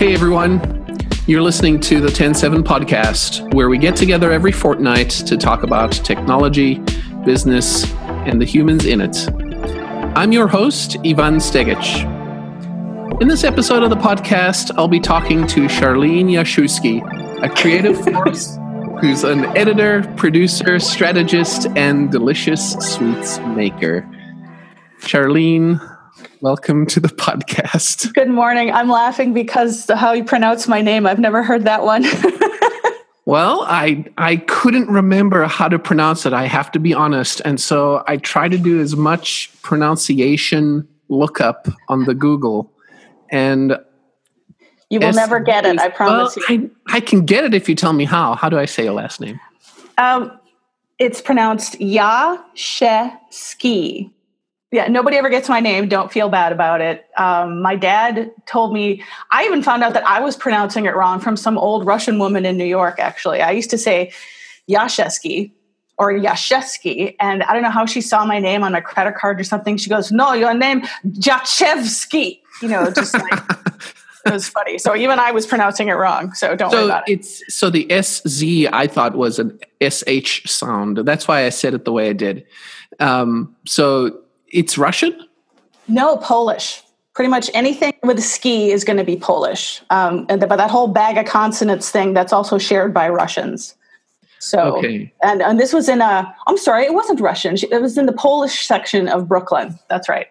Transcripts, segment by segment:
Hey everyone, you're listening to the TEN7 podcast, where we get together every fortnight to talk about technology, business, and the humans in it. I'm your host, Ivan Stegic. In this episode of the podcast, I'll be talking to Charlene Yashewski, a creative force who's an editor, producer, strategist, and delicious sweets maker. Charlene, welcome to the podcast. Good morning. I'm laughing because how you pronounce my name, I've never heard that one. well, I I couldn't remember how to pronounce it. I have to be honest, and so I try to do as much pronunciation lookup on the Google, and you will S- never get it. I promise well, you. I, I can get it if you tell me how. How do I say your last name? Um, it's pronounced Yashewski. Yeah, nobody ever gets my name. Don't feel bad about it. Um, my dad told me, I even found out that I was pronouncing it wrong from some old Russian woman in New York, actually. I used to say Yashewski or Yashewski, and I don't know how she saw my name on my credit card or something. She goes, No, your name, Jachevsky. You know, just like. it was funny. So even I was pronouncing it wrong. So don't so worry about it. It's so the SZ I thought was an SH sound. That's why I said it the way I did. Um, so it's Russian? No, Polish. Pretty much anything with a ski is going to be Polish. Um, and the, but that whole bag of consonants thing, that's also shared by Russians. So, okay. and, and this was in a, I'm sorry, it wasn't Russian. It was in the Polish section of Brooklyn. That's right.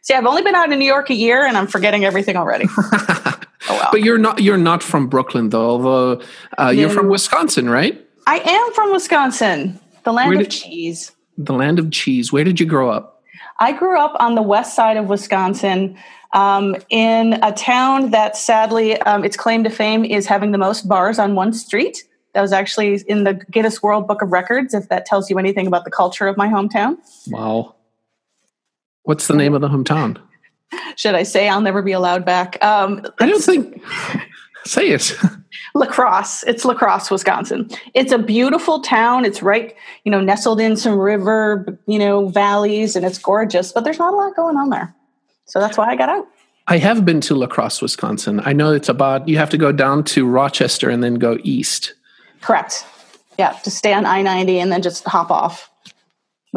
See, I've only been out in New York a year and I'm forgetting everything already. oh, wow. But you're not, you're not from Brooklyn though, although uh, you're from Wisconsin, right? I am from Wisconsin, the land Where of cheese. The land of cheese. Where did you grow up? I grew up on the west side of Wisconsin um, in a town that sadly, um, its claim to fame is having the most bars on one street. That was actually in the Guinness World Book of Records, if that tells you anything about the culture of my hometown. Wow. What's the name of the hometown? Should I say I'll never be allowed back? Um, I don't think. Say it. La Crosse. It's La Crosse, Wisconsin. It's a beautiful town. It's right, you know, nestled in some river, you know, valleys, and it's gorgeous. But there's not a lot going on there, so that's why I got out. I have been to La Crosse, Wisconsin. I know it's about you have to go down to Rochester and then go east. Correct. Yeah, to stay on I ninety and then just hop off.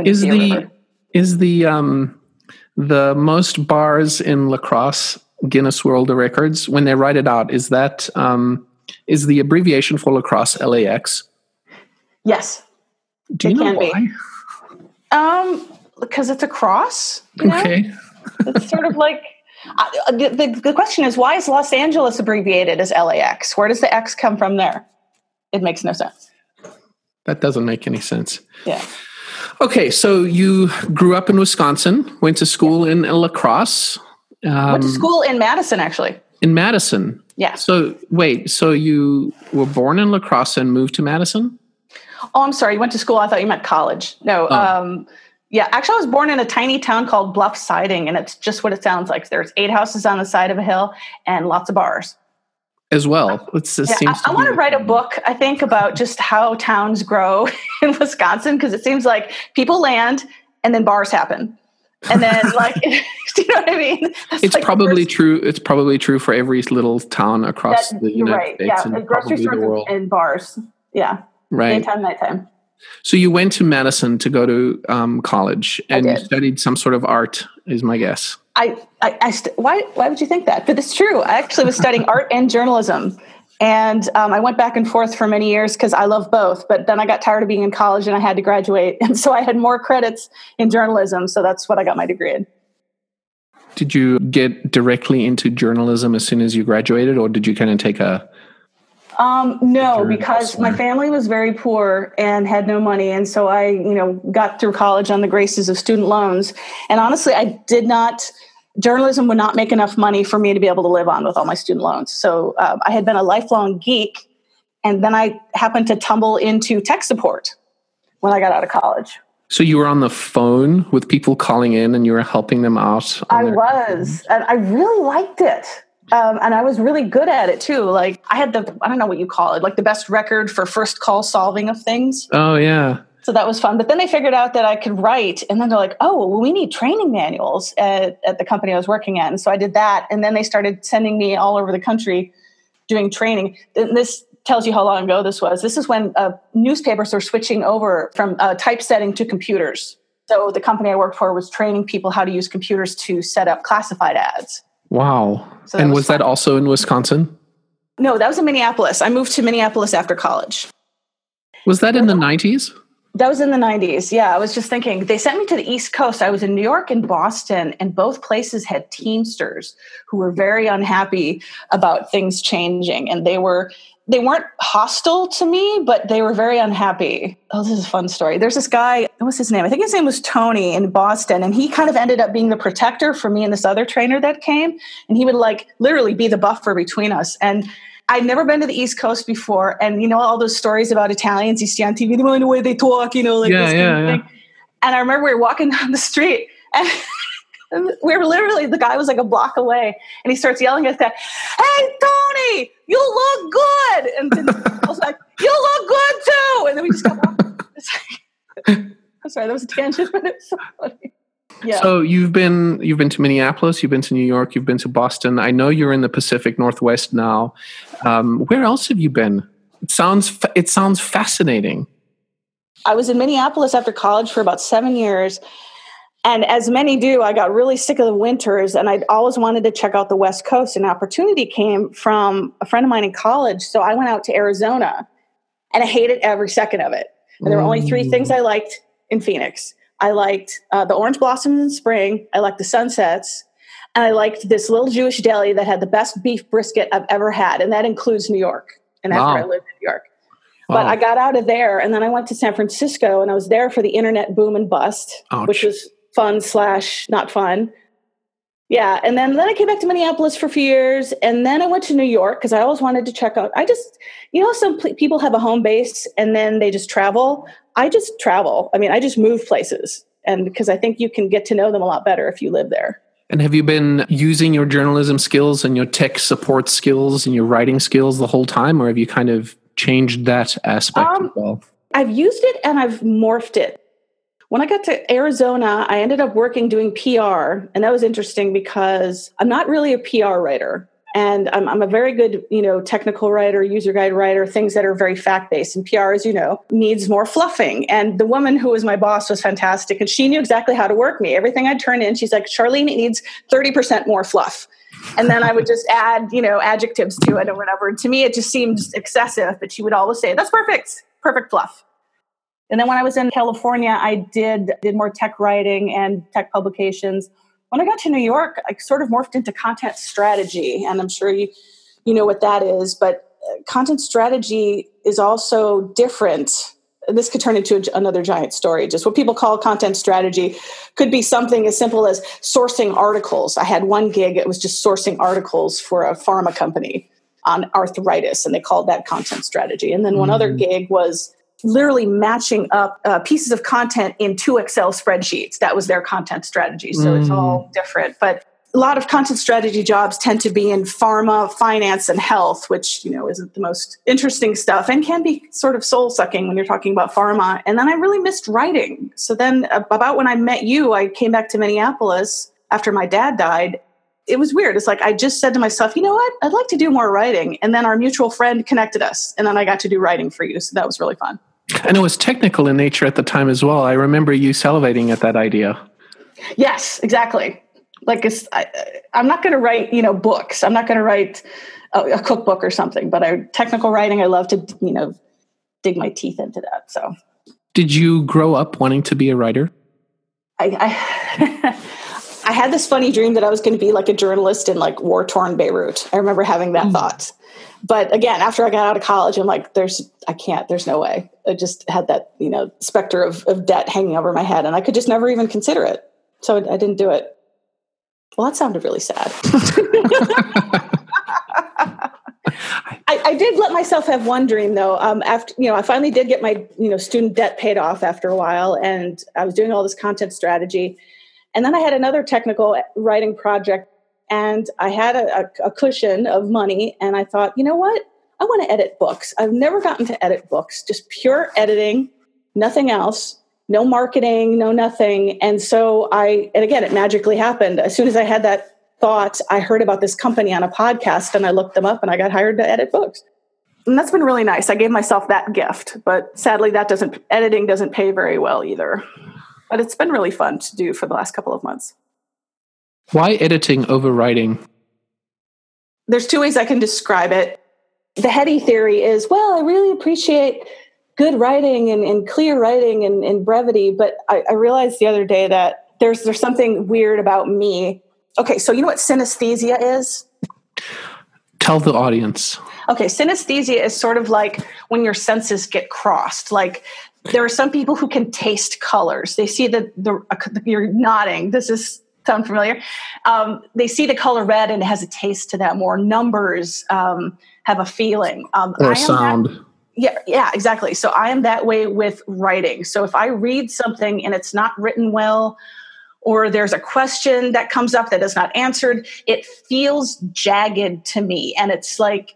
Is the is the um the most bars in La Crosse Guinness World Records when they write it out? Is that um, is the abbreviation for La Crosse LAX? Yes. Do you know why? Be. Um, because it's a cross. You know? Okay. it's sort of like uh, the, the, the question is why is Los Angeles abbreviated as LAX? Where does the X come from there? It makes no sense. That doesn't make any sense. Yeah. Okay, so you grew up in Wisconsin, went to school in La Crosse. Um, went to school in Madison, actually. In Madison. Yeah. So wait, so you were born in La Crosse and moved to Madison? Oh, I'm sorry. You went to school. I thought you meant college. No. Oh. Um, yeah, actually, I was born in a tiny town called Bluff Siding, and it's just what it sounds like. There's eight houses on the side of a hill and lots of bars. As well, it's, it yeah, I, I want to write a book. I think about just how towns grow in Wisconsin because it seems like people land and then bars happen and then like do you know what i mean? That's it's like probably true it's probably true for every little town across that, the united right, states yeah. and grocery stores the world. and bars yeah right. daytime nighttime. So you went to madison to go to um, college and you studied some sort of art is my guess. I i, I st- why why would you think that? But it's true i actually was studying art and journalism and um, I went back and forth for many years because I love both. But then I got tired of being in college and I had to graduate. And so I had more credits in journalism. So that's what I got my degree in. Did you get directly into journalism as soon as you graduated, or did you kind of take a um, no, because my family was very poor and had no money, and so I, you know, got through college on the graces of student loans. And honestly, I did not journalism would not make enough money for me to be able to live on with all my student loans. So um, I had been a lifelong geek, and then I happened to tumble into tech support when I got out of college. So you were on the phone with people calling in, and you were helping them out. I was, and I really liked it. Um, and I was really good at it too. Like I had the I don't know what you call it, like the best record for first call solving of things. Oh yeah. So that was fun. But then they figured out that I could write. And then they're like, oh, well, we need training manuals at, at the company I was working at. And so I did that. And then they started sending me all over the country doing training. And This tells you how long ago this was. This is when uh, newspapers were switching over from uh, typesetting to computers. So the company I worked for was training people how to use computers to set up classified ads. Wow. So and was, was that also in Wisconsin? No, that was in Minneapolis. I moved to Minneapolis after college. Was that in the 90s? That was in the 90s. Yeah, I was just thinking. They sent me to the East Coast. I was in New York and Boston, and both places had Teamsters who were very unhappy about things changing. And they were they weren't hostile to me, but they were very unhappy. Oh, this is a fun story. There's this guy, what was his name? I think his name was Tony in Boston, and he kind of ended up being the protector for me and this other trainer that came. And he would like literally be the buffer between us. And I'd never been to the East Coast before, and you know all those stories about Italians you see on TV, the way they talk, you know, like yeah, this yeah, kind of thing. And I remember we were walking down the street, and we were literally the guy was like a block away, and he starts yelling at that, "Hey Tony, you look good!" And then I was like, "You look good too!" And then we just got. Walking. I'm sorry, that was a tangent, but it's so funny. Yeah. So you've been you've been to Minneapolis, you've been to New York, you've been to Boston. I know you're in the Pacific Northwest now. Um, where else have you been? It sounds it sounds fascinating. I was in Minneapolis after college for about seven years, and as many do, I got really sick of the winters, and I'd always wanted to check out the West Coast. An opportunity came from a friend of mine in college, so I went out to Arizona, and I hated every second of it. And there were only three things I liked in Phoenix I liked uh, the orange blossoms in spring. I liked the sunsets. And I liked this little Jewish deli that had the best beef brisket I've ever had. And that includes New York. And after wow. I lived in New York. Wow. But I got out of there and then I went to San Francisco and I was there for the internet boom and bust, Ouch. which was fun slash not fun. Yeah. And then, then I came back to Minneapolis for a few years. And then I went to New York because I always wanted to check out. I just, you know, some people have a home base and then they just travel. I just travel. I mean, I just move places. And because I think you can get to know them a lot better if you live there. And have you been using your journalism skills and your tech support skills and your writing skills the whole time, or have you kind of changed that aspect um, as well? I've used it and I've morphed it. When I got to Arizona, I ended up working doing PR, and that was interesting because I'm not really a PR writer and I'm, I'm, a very good you know technical writer user guide writer things that are very fact based and pr as you know needs more fluffing. And the woman who was my boss was fantastic and she knew exactly how to work me. Everything i'd turn in she's like charlene it needs 30% more fluff. And then i would just add you know adjectives to it or whatever. And to me it just seemed excessive but she would always say that's perfect. Perfect fluff and then when i was in california i did did more tech writing and tech publications when I got to New York, I sort of morphed into content strategy, and I'm sure you you know what that is. But uh, content strategy is also different. This could turn into another giant story. Just what people call content strategy could be something as simple as sourcing articles. I had one gig; it was just sourcing articles for a pharma company on arthritis, and they called that content strategy. And then one mm. other gig was literally matching up uh, pieces of content in two Excel spreadsheets. That was their content strategy. So mm. it's all different. But a lot of content strategy jobs tend to be in pharma, finance, and health, which you know isn't the most interesting stuff and can be sort of soul sucking when you're talking about pharma. And then I really missed writing. So then, about when I met you, I came back to Minneapolis after my dad died. It was weird. It's like I just said to myself, you know what? I'd like to do more writing. And then our mutual friend connected us, and then I got to do writing for you. So that was really fun. And it was technical in nature at the time as well. I remember you salivating at that idea. Yes, exactly. Like I, am not going to write, you know, books. I'm not going to write a, a, cookbook or something. But I, technical writing, I love to, you know, dig my teeth into that. So, did you grow up wanting to be a writer? I, I, I had this funny dream that I was going to be like a journalist in like war torn Beirut. I remember having that mm. thought but again, after I got out of college, I'm like, there's, I can't, there's no way. I just had that, you know, specter of, of debt hanging over my head and I could just never even consider it. So I, I didn't do it. Well, that sounded really sad. I, I, did let myself have one dream though. Um, after you know, I finally did get my you know student debt paid off after a while, and I was doing all this content strategy, and then I had another technical writing project and I had a, a, cushion of money, and I thought, you know what? I want to edit books. I've never gotten to edit books, just pure editing, nothing else, no marketing, no nothing. And so I, and again, it magically happened. As soon as I had that thought I heard about this company on a podcast and I looked them up and I got hired to edit books. And that's been really nice. I gave myself that gift, but sadly that doesn't editing doesn't pay very well either. But it's been really fun to do for the last couple of months. Why editing over writing? There's two ways I can describe it. The heady theory is, well, I really appreciate good writing and, and clear writing and, and brevity, but I, I realized the other day that there's there's something weird about me. Okay, so you know what synesthesia is? Tell the audience. Okay, synesthesia is sort of like when your senses get crossed. Like there are some people who can taste colors. They see that the you're nodding. This is sound familiar. Um, they see the color red and it has a taste to them. Or numbers um, have a feeling. Um, or sound. That, yeah, yeah, exactly. So I am that way with writing. So if I read something and it's not written well, or there's a question that comes up that is not answered, it feels jagged to me. And it's like,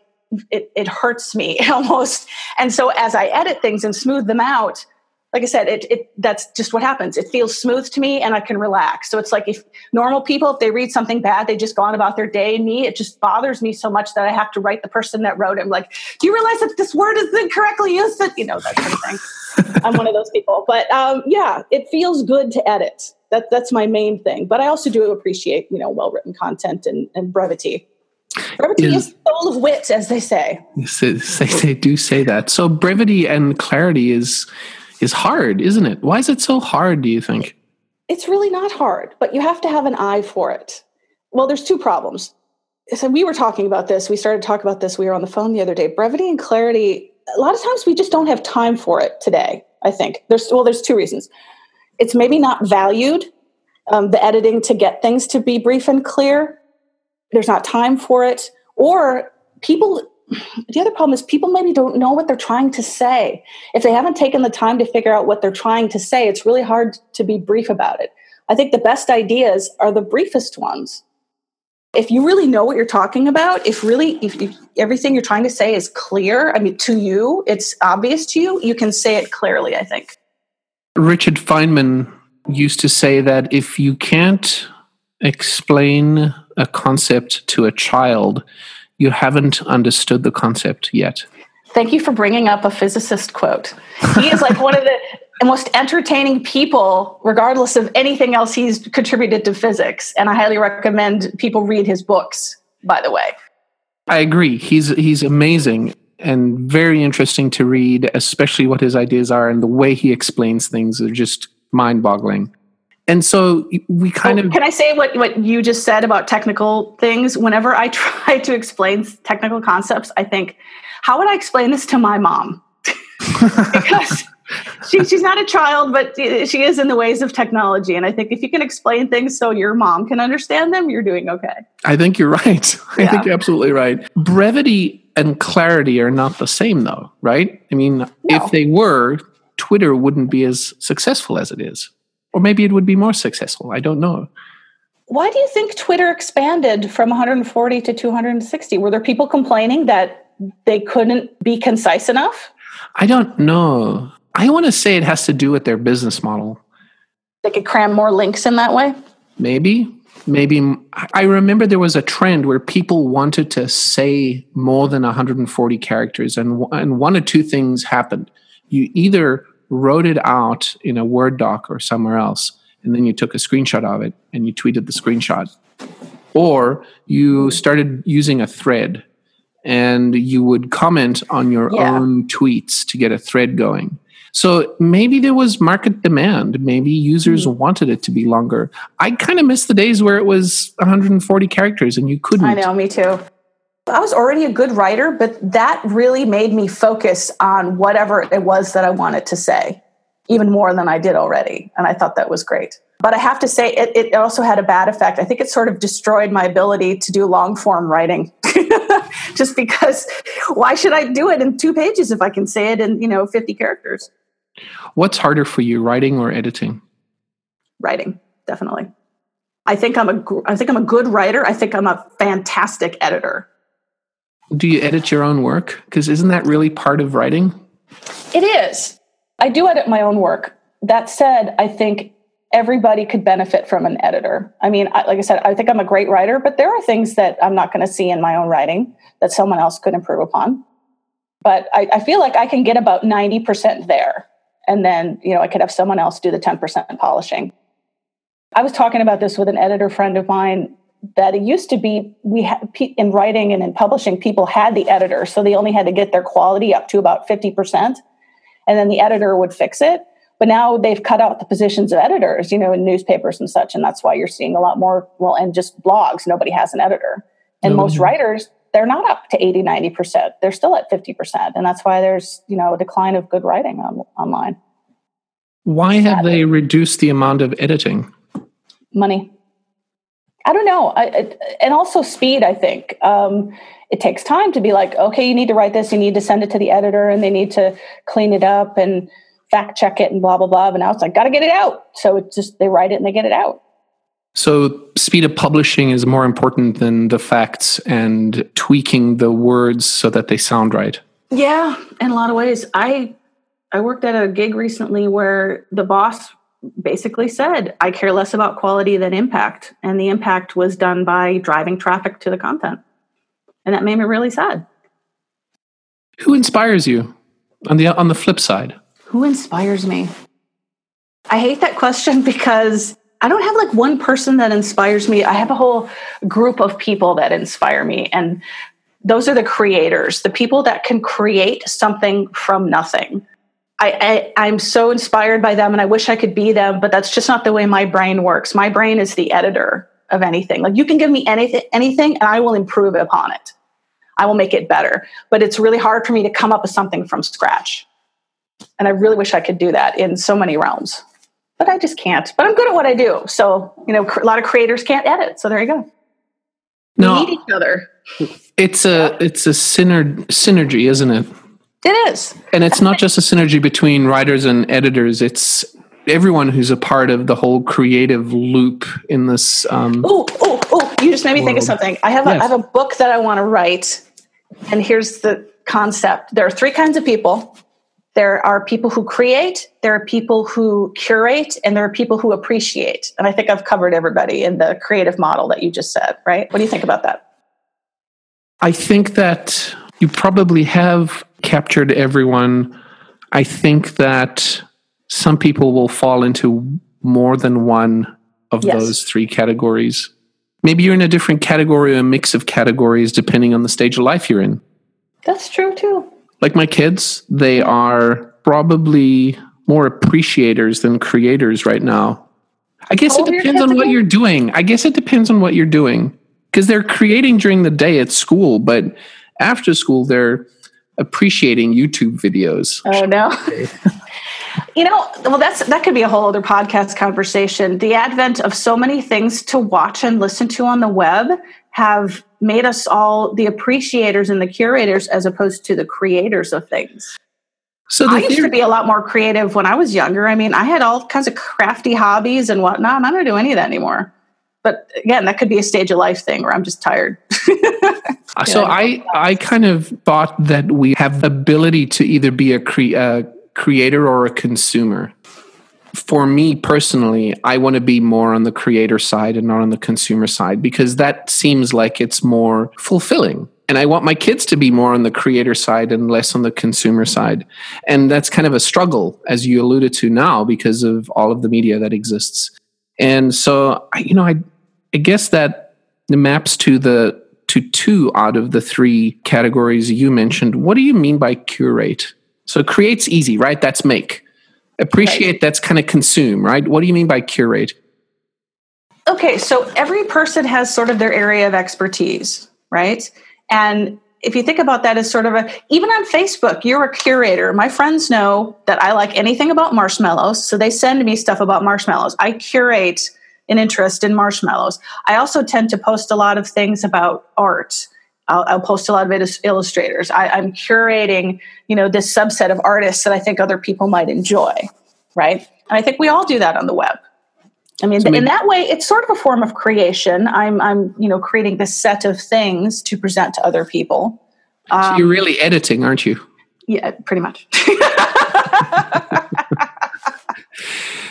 it, it hurts me almost. And so as I edit things and smooth them out, like I said, it, it that's just what happens. It feels smooth to me and I can relax. So it's like if normal people, if they read something bad, they just go on about their day. Me, it just bothers me so much that I have to write the person that wrote it. like, do you realize that this word is incorrectly used? That you know, that kind of thing. I'm one of those people. But um, yeah, it feels good to edit. That that's my main thing. But I also do appreciate, you know, well written content and, and brevity. Brevity is, is full of wit, as they say. They, they do say that. So brevity and clarity is is hard, isn't it? Why is it so hard, do you think? It's really not hard, but you have to have an eye for it. Well, there's two problems. So we were talking about this. We started to talk about this. We were on the phone the other day. Brevity and clarity, a lot of times we just don't have time for it today, I think. There's well, there's two reasons. It's maybe not valued, um, the editing to get things to be brief and clear. There's not time for it. Or people the other problem is people maybe don't know what they're trying to say. If they haven't taken the time to figure out what they're trying to say, it's really hard to be brief about it. I think the best ideas are the briefest ones. If you really know what you're talking about, if really if, if everything you're trying to say is clear, I mean to you, it's obvious to you, you can say it clearly, I think. Richard Feynman used to say that if you can't explain a concept to a child, you haven't understood the concept yet. Thank you for bringing up a physicist quote. He is like one of the most entertaining people, regardless of anything else he's contributed to physics. And I highly recommend people read his books, by the way. I agree. He's he's amazing and very interesting to read, especially what his ideas are and the way he explains things are just mind-boggling and so we oh, kind of can i say what, what you just said about technical things? Whenever i try to explain technical concepts i think how would i explain this to my mom? Because she, she's not a child but she is in the ways of technology. And i think if you can explain things so your mom can understand them you're doing okay. I think you're right. I yeah. think you're absolutely right. Brevity and clarity are not the same though right? I mean no. if they were twitter wouldn't be as successful as it is or maybe it would be more successful. I don't know. Why do you think Twitter expanded from 140 to 260? Were there people complaining that they couldn't be concise enough? I don't know. I want to say it has to do with their business model. They could cram more links in that way? Maybe. Maybe. I remember there was a trend where people wanted to say more than 140 characters, and, and one or two things happened. You either wrote it out in a Word doc or somewhere else, and then you took a screenshot of it and you tweeted the screenshot. Or you started using a thread and you would comment on your yeah. own tweets to get a thread going. So maybe there was market demand. Maybe users mm-hmm. wanted it to be longer. I kind of miss the days where it was 140 characters and you couldn't. I know, me too. I was already a good writer, but that really made me focus on whatever it was that I wanted to say, even more than I did already. And I thought that was great. But I have to say, it, it also had a bad effect. I think it sort of destroyed my ability to do long form writing. Just because why should I do it in two pages if I can say it in, you know, 50 characters? What's harder for you, writing or editing? Writing, definitely. I think I'm a I think I'm a good writer. I think I'm a fantastic editor. Do you edit your own work? Because isn't that really part of writing? It is. I do edit my own work. That said, I think everybody could benefit from an editor. I mean, I, like I said, I think I'm a great writer, but there are things that I'm not going to see in my own writing that someone else could improve upon. But I, I feel like I can get about 90% there. And then, you know, I could have someone else do the 10% polishing. I was talking about this with an editor friend of mine that it used to be we had in writing and in publishing people had the editor so they only had to get their quality up to about 50% and then the editor would fix it but now they've cut out the positions of editors, you know, in newspapers and such. And that's why you're seeing a lot more, well, and just blogs, nobody has an editor. And mm-hmm. most writers, they're not up to 80, 90%. They're still at 50%. And that's why there's, you know, a decline of good writing on, online. Why have they reduced the amount of editing? Money. I don't know. I, it, and also speed, I think. Um, it takes time to be like, okay, you need to write this, you need to send it to the editor, and they need to clean it up and fact check it and blah blah blah. And now it's like, got to get it out. So it's just they write it and they get it out. So speed of publishing is more important than the facts and tweaking the words so that they sound right. Yeah, in a lot of ways. I I worked at a gig recently where the boss basically said, I care less about quality than impact. And the impact was done by driving traffic to the content. And that made me really sad. Who inspires you on the on the flip side? Who inspires me? I hate that question because I don't have like one person that inspires me. I have a whole group of people that inspire me. And those are the creators, the people that can create something from nothing. I, I, am so inspired by them and I wish I could be them, but that's just not the way my brain works. My brain is the editor of anything. Like you can give me anything, anything and I will improve upon it. I will make it better. But it's really hard for me to come up with something from scratch. And I really wish I could do that in so many realms, but I just can't. But I'm good at what I do. So, you know, a lot of creators can't edit. So there you go. No, we need each other. It's a it's a syner- synergy, isn't it? It is. And it's not just a synergy between writers and editors. It's everyone who's a part of the whole creative loop in this. Um, oh, oh, oh! You just made me world. think of something. I have yes. a, I have a book that I want to write, and here's the concept. There are three kinds of people there are people who create, there are people who curate, and there are people who appreciate. And I think I've covered everybody in the creative model that you just said, right? What do you think about that? I think that you probably have captured everyone. I think that some people will fall into more than one of yes. those three categories. Maybe you're in a different category or a mix of categories depending on the stage of life you're in. That's true too like my kids, they are probably more appreciators than creators right now. I guess it depends on what you're doing. I guess it depends on what you're doing because they're creating during the day at school, but after school, they're appreciating YouTube videos. Oh, no. you know, well, that's that could be a whole other podcast conversation. The advent of so many things to watch and listen to on the web have made us all the appreciators and the curators as opposed to the creators of things. So I used theory- to be a lot more creative when I was younger. I mean, I had all kinds of crafty hobbies and whatnot. I don't do any of that anymore. But again, that could be a stage of life thing where I'm just tired. Uh, so I, I kind of thought that we have the ability to either be a, cre- a creator or a consumer for me personally, I want to be more on the creator side and not on the consumer side because that seems like it's more fulfilling. And I want my kids to be more on the creator side and less on the consumer side. And that's kind of a struggle, as you alluded to now, because of all of the media that exists. And so, you know, I, I guess that maps to the to two out of the three categories you mentioned. What do you mean by curate? So create's easy, right? That's make. Appreciate right. that's kind of consume, right? What do you mean by curate? Okay, so every person has sort of their area of expertise, right? And if you think about that as sort of a even on Facebook, you're a curator. My friends know that I like anything about marshmallows, so they send me stuff about marshmallows. I curate an interest in marshmallows. I also tend to post a lot of things about art I'll, I'll, post a lot of it as illustrators. I, I'm curating, you know, this subset of artists that I think other people might enjoy, right? And I think we all do that on the web. I mean, so in that way, it's sort of a form of creation. I'm, I'm, you know, creating this set of things to present to other people. Um, so you're um, really editing, aren't you? Yeah, pretty much.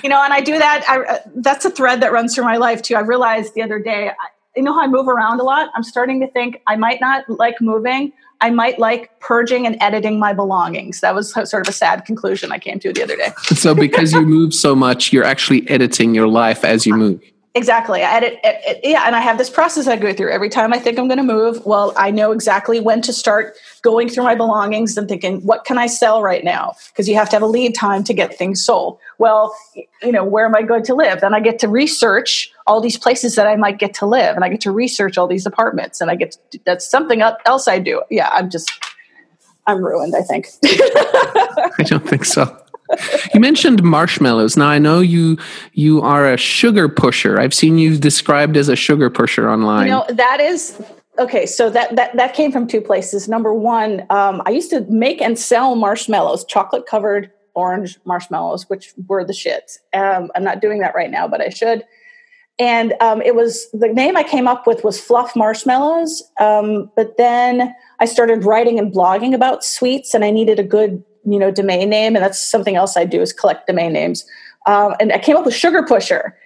you know, and I do that. I, uh, that's a thread that runs through my life too. I realized the other day, I, you know how I move around a lot? I'm starting to think I might not like moving. I might like purging and editing my belongings. That was sort of a sad conclusion I came to the other day. so, because you move so much, you're actually editing your life as you move. Exactly. I edit, it, yeah, and I have this process I go through every time I think I'm going to move. Well, I know exactly when to start going through my belongings and thinking, what can I sell right now? Because you have to have a lead time to get things sold. Well, you know, where am I going to live? Then I get to research all these places that I might get to live, and I get to research all these apartments, and I get to, that's something else I do. Yeah, I'm just, I'm ruined. I think. I don't think so you mentioned marshmallows. Now I know you you are a sugar pusher. I've seen you described as a sugar pusher online. You know that is okay. So that that that came from two places. Number one, um, I used to make and sell marshmallows, chocolate covered orange marshmallows, which were the shit. Um, I'm not doing that right now, but I should. And um, it was the name I came up with was Fluff Marshmallows. Um, but then I started writing and blogging about sweets, and I needed a good you know domain name and that's something else i do is collect domain names um, and i came up with sugar pusher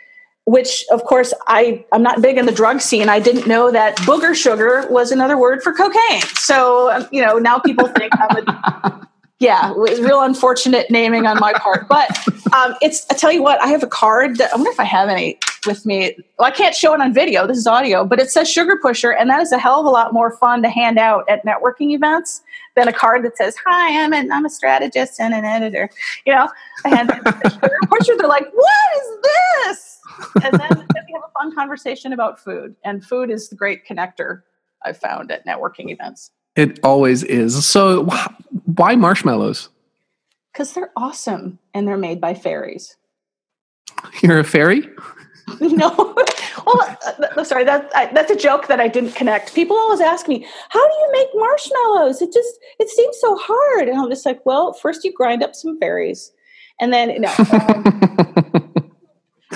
which of course i i'm not big in the drug scene i didn't know that booger sugar was another word for cocaine so um, you know now people think i'm a yeah, it was real unfortunate naming on my part. But um, it's I tell you what, I have a card that I wonder if I have any with me. Well, I can't show it on video. This is audio, but it says Sugar Pusher, and that is a hell of a lot more fun to hand out at networking events than a card that says, "Hi, I'm an I'm a strategist and an editor." You know, I Sugar Pusher. They're like, "What is this?" And then, then we have a fun conversation about food, and food is the great connector I've found at networking events. It always is. So, why marshmallows? Because they're awesome and they're made by fairies. You're a fairy? no. well, uh, sorry, that, I, that's a joke that I didn't connect. People always ask me, how do you make marshmallows? It just, it seems so hard. And I'm just like, well, first you grind up some fairies. And then, no. Um,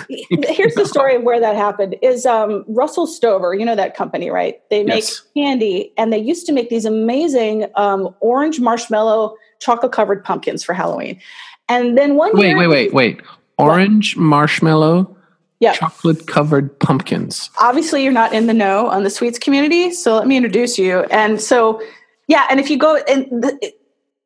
here's the story of where that happened is um, russell stover you know that company right they make yes. candy and they used to make these amazing um, orange marshmallow chocolate covered pumpkins for halloween and then one wait year, wait wait wait orange what? marshmallow yeah. chocolate covered pumpkins obviously you're not in the know on the sweets community so let me introduce you and so yeah and if you go and the,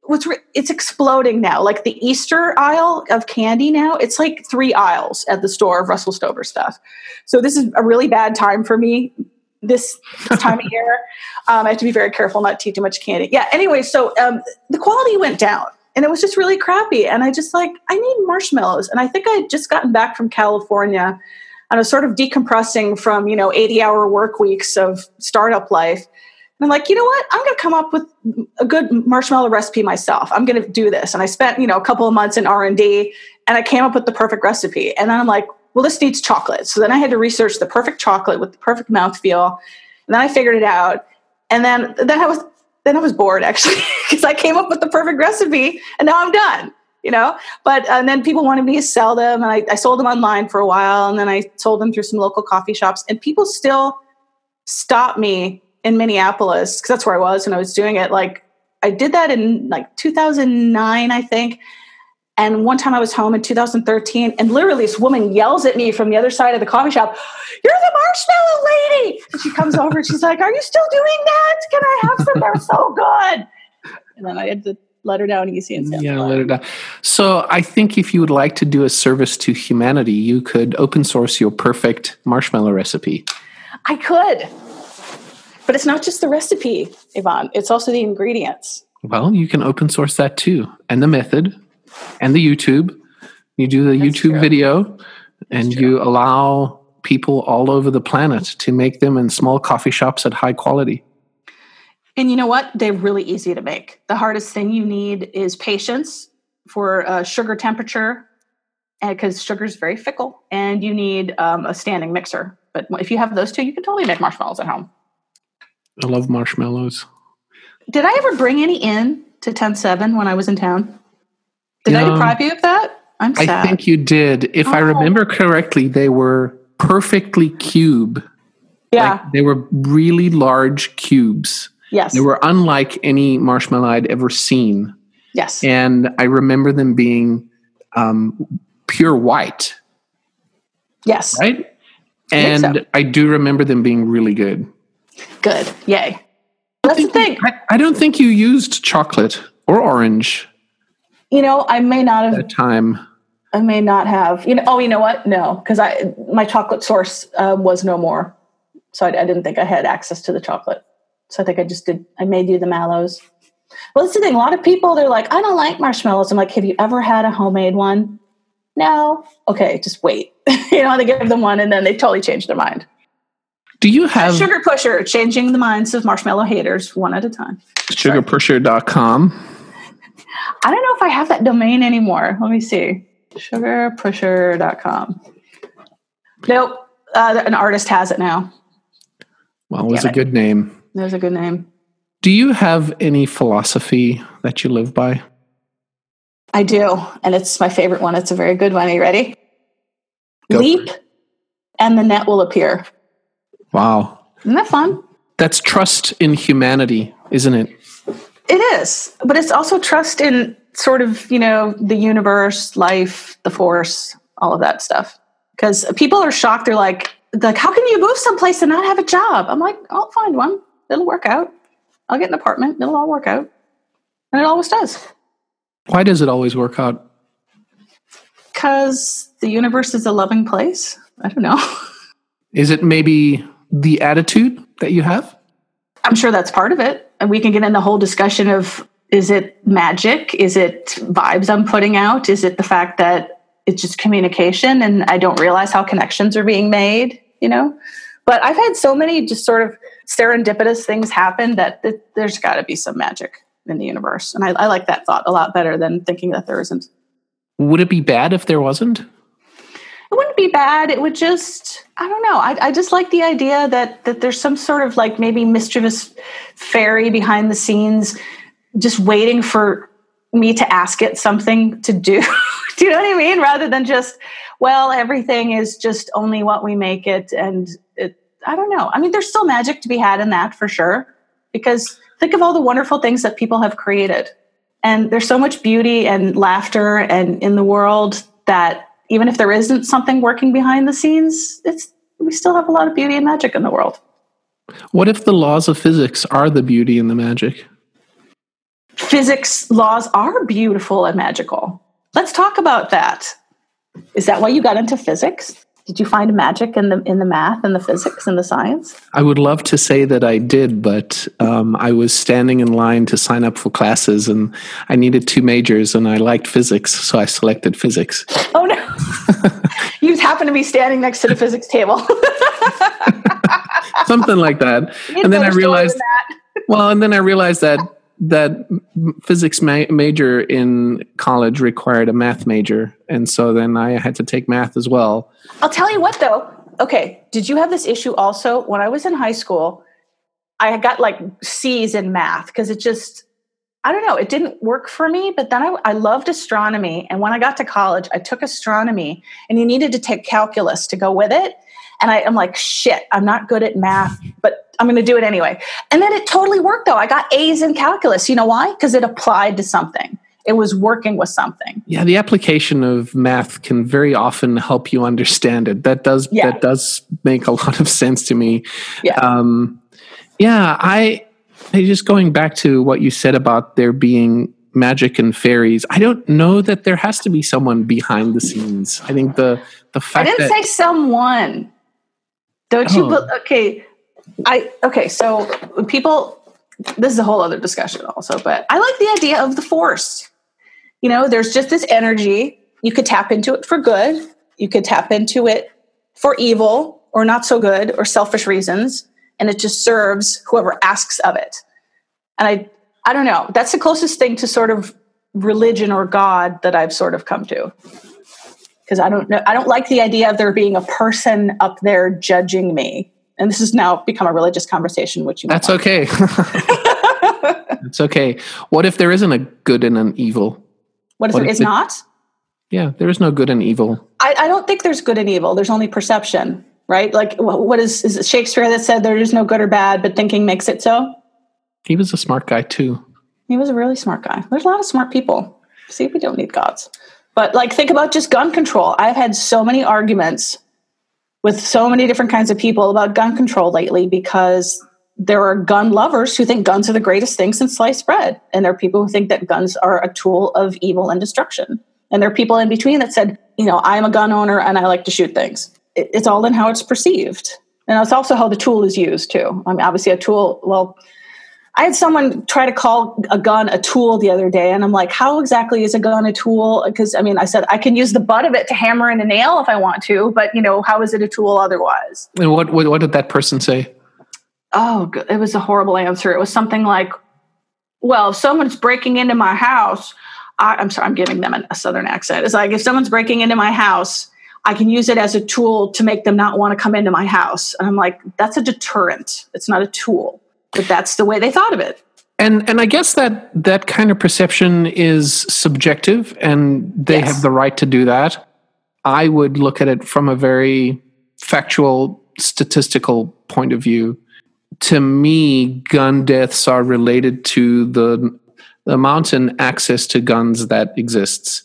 what's re- it's exploding now. Like the Easter aisle of candy now, it's like three aisles at the store of Russell Stover stuff. So this is a really bad time for me this, time of year. Um, I have to be very careful not to eat too much candy. Yeah. Anyway, so um, the quality went down. And it was just really crappy. And I just like, I need marshmallows. And I think I had just gotten back from California and I was sort of decompressing from, you know, 80 hour work weeks of startup life and I'm like, you know what? I'm going to come up with a good marshmallow recipe myself. I'm going to do this. And I spent, you know, a couple of months in R&D and I came up with the perfect recipe. And then I'm like, well, this needs chocolate. So then I had to research the perfect chocolate with the perfect mouthfeel. And then I figured it out. And then, then I was, then I was bored actually because I came up with the perfect recipe and now I'm done, you know? But, and then people wanted me to sell them and I, I sold them online for a while. And then I sold them through some local coffee shops and people still stop me in Minneapolis, because that's where I was when I was doing it. Like I did that in like 2009, I think. And one time I was home in 2013, and literally this woman yells at me from the other side of the coffee shop, You're the marshmallow lady. And she comes over and she's like, Are you still doing that? Can I have some? They're so good. And then I had to let her down easy and say, Yeah, let her down. So I think if you would like to do a service to humanity, you could open source your perfect marshmallow recipe. I could. But it's not just the recipe, Ivan, it's also the ingredients. Well, you can open source that too, and the method, and the YouTube. You do the That's YouTube true. video, and you allow people all over the planet to make them in small coffee shops at high quality. And you know what? They're really easy to make. The hardest thing you need is patience for uh, sugar temperature, because sugar is very fickle, and you need um, a standing mixer. But if you have those two, you can totally make marshmallows at home. I love marshmallows. Did I ever bring any in to TEN7 when I was in town? Did I deprive you of that? I'm sad. I think you did. If oh. I remember correctly, they were perfectly cube. Yeah. Like they were really large cubes. Yes. They were unlike any marshmallow I'd ever seen. Yes. And I remember them being um, pure white, Yes. right? I think And I do remember them being really good. Good. Yay. That's the thing. I, I don't think you used chocolate or orange You know, I may not have that time. I may not have. You know. Oh, you know what? No, because I my chocolate source uh, was no more, so I, I didn't think I had access to the chocolate. So I think I just did. I made you the mallows. Well, that's the thing. A lot of people they're like, I don't like marshmallows. I'm like, have you ever had a homemade one? No. Okay, just wait. you know, they give them one and then they totally change their mind. Do you have Sugar pusher, changing the minds of marshmallow haters one at a time. sugarpusher.com? I don't know if I have that domain anymore. Let me see. Sugarpusher.com. Nope. Uh, an artist has it now. Well, it was Damn a it. good name. It was a good name. Do you have any philosophy that you live by? I do. And it's my favorite one. It's a very good one. Are you ready? Go Leap and the net will appear. Wow. Isn't that fun? That's trust in humanity, isn't it? It is. But it's also trust in sort of, you know, the universe, life, the force, all of that stuff. Because people are shocked. They're like, like, how can you move someplace and not have a job? I'm like, I'll find one. It'll work out. I'll get an apartment. It'll all work out. And it always does. Why does it always work out? Because the universe is a loving place. I don't know. Is it maybe the attitude that you have? I'm sure that's part of it. And we can get in the whole discussion of is it magic? Is it vibes I'm putting out? Is it the fact that it's just communication and I don't realize how connections are being made, you know? But I've had so many just sort of serendipitous things happen that, that there's got to be some magic in the universe. And I, I like that thought a lot better than thinking that there isn't. Would it be bad if there wasn't? It wouldn't be bad. It would just, I don't know. I, I just like the idea that that there's some sort of like maybe mischievous fairy behind the scenes, just waiting for me to ask it something to do. do you know what I mean? Rather than just, well, everything is just only what we make it, and it. I don't know. I mean, there's still magic to be had in that for sure. Because think of all the wonderful things that people have created, and there's so much beauty and laughter and in the world that even if there isn't something working behind the scenes, it's we still have a lot of beauty and magic in the world. What if the laws of physics are the beauty and the magic? Physics laws are beautiful and magical. Let's talk about that. Is that why you got into physics? Did you find magic in the in the math and the physics and the science? I would love to say that I did, but um, I was standing in line to sign up for classes and I needed two majors and I liked physics, so I selected physics. Oh no. you just happen to be standing next to the physics table. Something like that. And then I realized, well, and then I realized that that physics ma- major in college required a math major, and so then I had to take math as well. I'll tell you what though. Okay, did you have this issue also when I was in high school? I got like C's in math because it just I don't know, it didn't work for me. But then I, I loved astronomy, and when I got to college, I took astronomy, and you needed to take calculus to go with it. And I, I'm like, shit, I'm not good at math, but I'm going to do it anyway. And then it totally worked though. I got A's in calculus. You know why? Because it applied to something. It was working with something. Yeah, the application of math can very often help you understand it. That does Yeah. that does make a lot of sense to me. Yeah. Um, yeah, I I just going back to what you said about there being magic and fairies. I don't know that there has to be someone behind the scenes. I think the the fact I didn't that say someone. Don't you? Oh. Okay, I okay. So people, this is a whole other discussion also, but I like the idea of the force. You know, there's just this energy. You could tap into it for good. You could tap into it for evil or not so good or selfish reasons, and it just serves whoever asks of it. And I, I don't know. That's the closest thing to sort of religion or God that I've sort of come to because I don't know. I don't like the idea of there being a person up there judging me. And this has now become a religious conversation, which you. that's okay. it's okay. What if there isn't a good and an evil? what if What there if is it- not? Yeah, there is no good and evil. I, I don't think there's good and evil. There's only perception, right? Like, what is is it Shakespeare that said there is no good or bad, but thinking makes it so? He was a smart guy too. He was a really smart guy. There's a lot of smart people. See, we don't need gods. But like, think about just gun control. I've had so many arguments with so many different kinds of people about gun control lately because there are gun lovers who think guns are the greatest thing since sliced bread. And there are people who think that guns are a tool of evil and destruction. And there are people in between that said, you know, I'm a gun owner and I like to shoot things. It's all in how it's perceived. And it's also how the tool is used too. I mean, obviously, a tool, well, I had someone try to call a gun a tool the other day, and I'm like, how exactly is a gun a tool? Because I mean, I said I can use the butt of it to hammer in a nail if I want to, but you know, how is it a tool otherwise? And what what, what did that person say? Oh, it was a horrible answer. It was something like, "Well, if someone's breaking into my house, I, am sorry, I'm giving them a southern accent. It's like if someone's breaking into my house." I can use it as a tool to make them not want to come into my house. And I'm like, that's a deterrent. It's not a tool but that's the way they thought of it. And and i guess that that kind of perception is subjective and they yes. have the right to do that. I would look at it from a very factual statistical point of view. To me gun deaths are related to the, the amount and access to guns that exists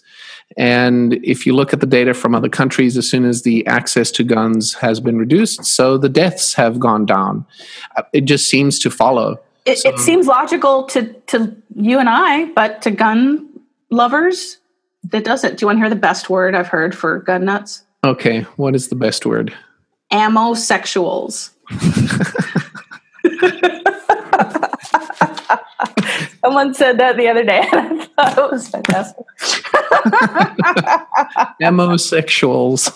and if you look at the data from other countries, as soon as the access to guns has been reduced, so the deaths have gone down. Uh, it just seems to follow. It, so, it seems logical to, to you and I, but to gun lovers, that doesn't. Do you want to hear the best word I've heard for gun nuts? Okay, what is the best word? Ammosexuals. Someone said that the other day, and I thought it was fantastic. Ammosexuals.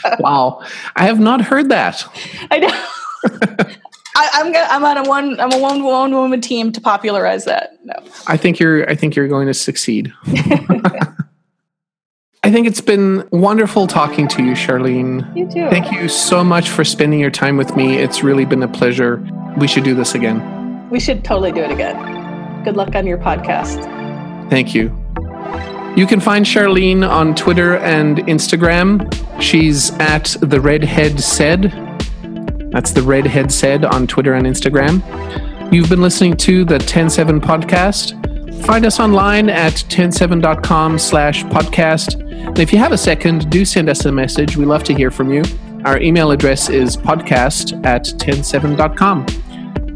wow, I have not heard that. I know. I, am gonna, I'm on a one I'm a one one woman team to popularize that. No, I think you're I think you're going to succeed. I think it's been wonderful talking to you, Charlene. You too. Thank you so much for spending your time with me. It's really been a pleasure. We should do this again. We should totally do it again. Good luck on your podcast. Thank you. You can find Charlene on Twitter and Instagram. She's at the Redhead Said. That's the Redhead Said on Twitter and Instagram. You've been listening to the TEN7 podcast. Find us online at TEN7.com slash podcast. And if you have a second, do send us a message. We love to hear from you. Our email address is podcast at TEN7.com.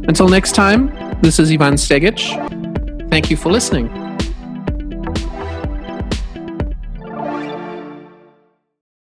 Until next time, this is Ivan Stegic. Thank you for listening.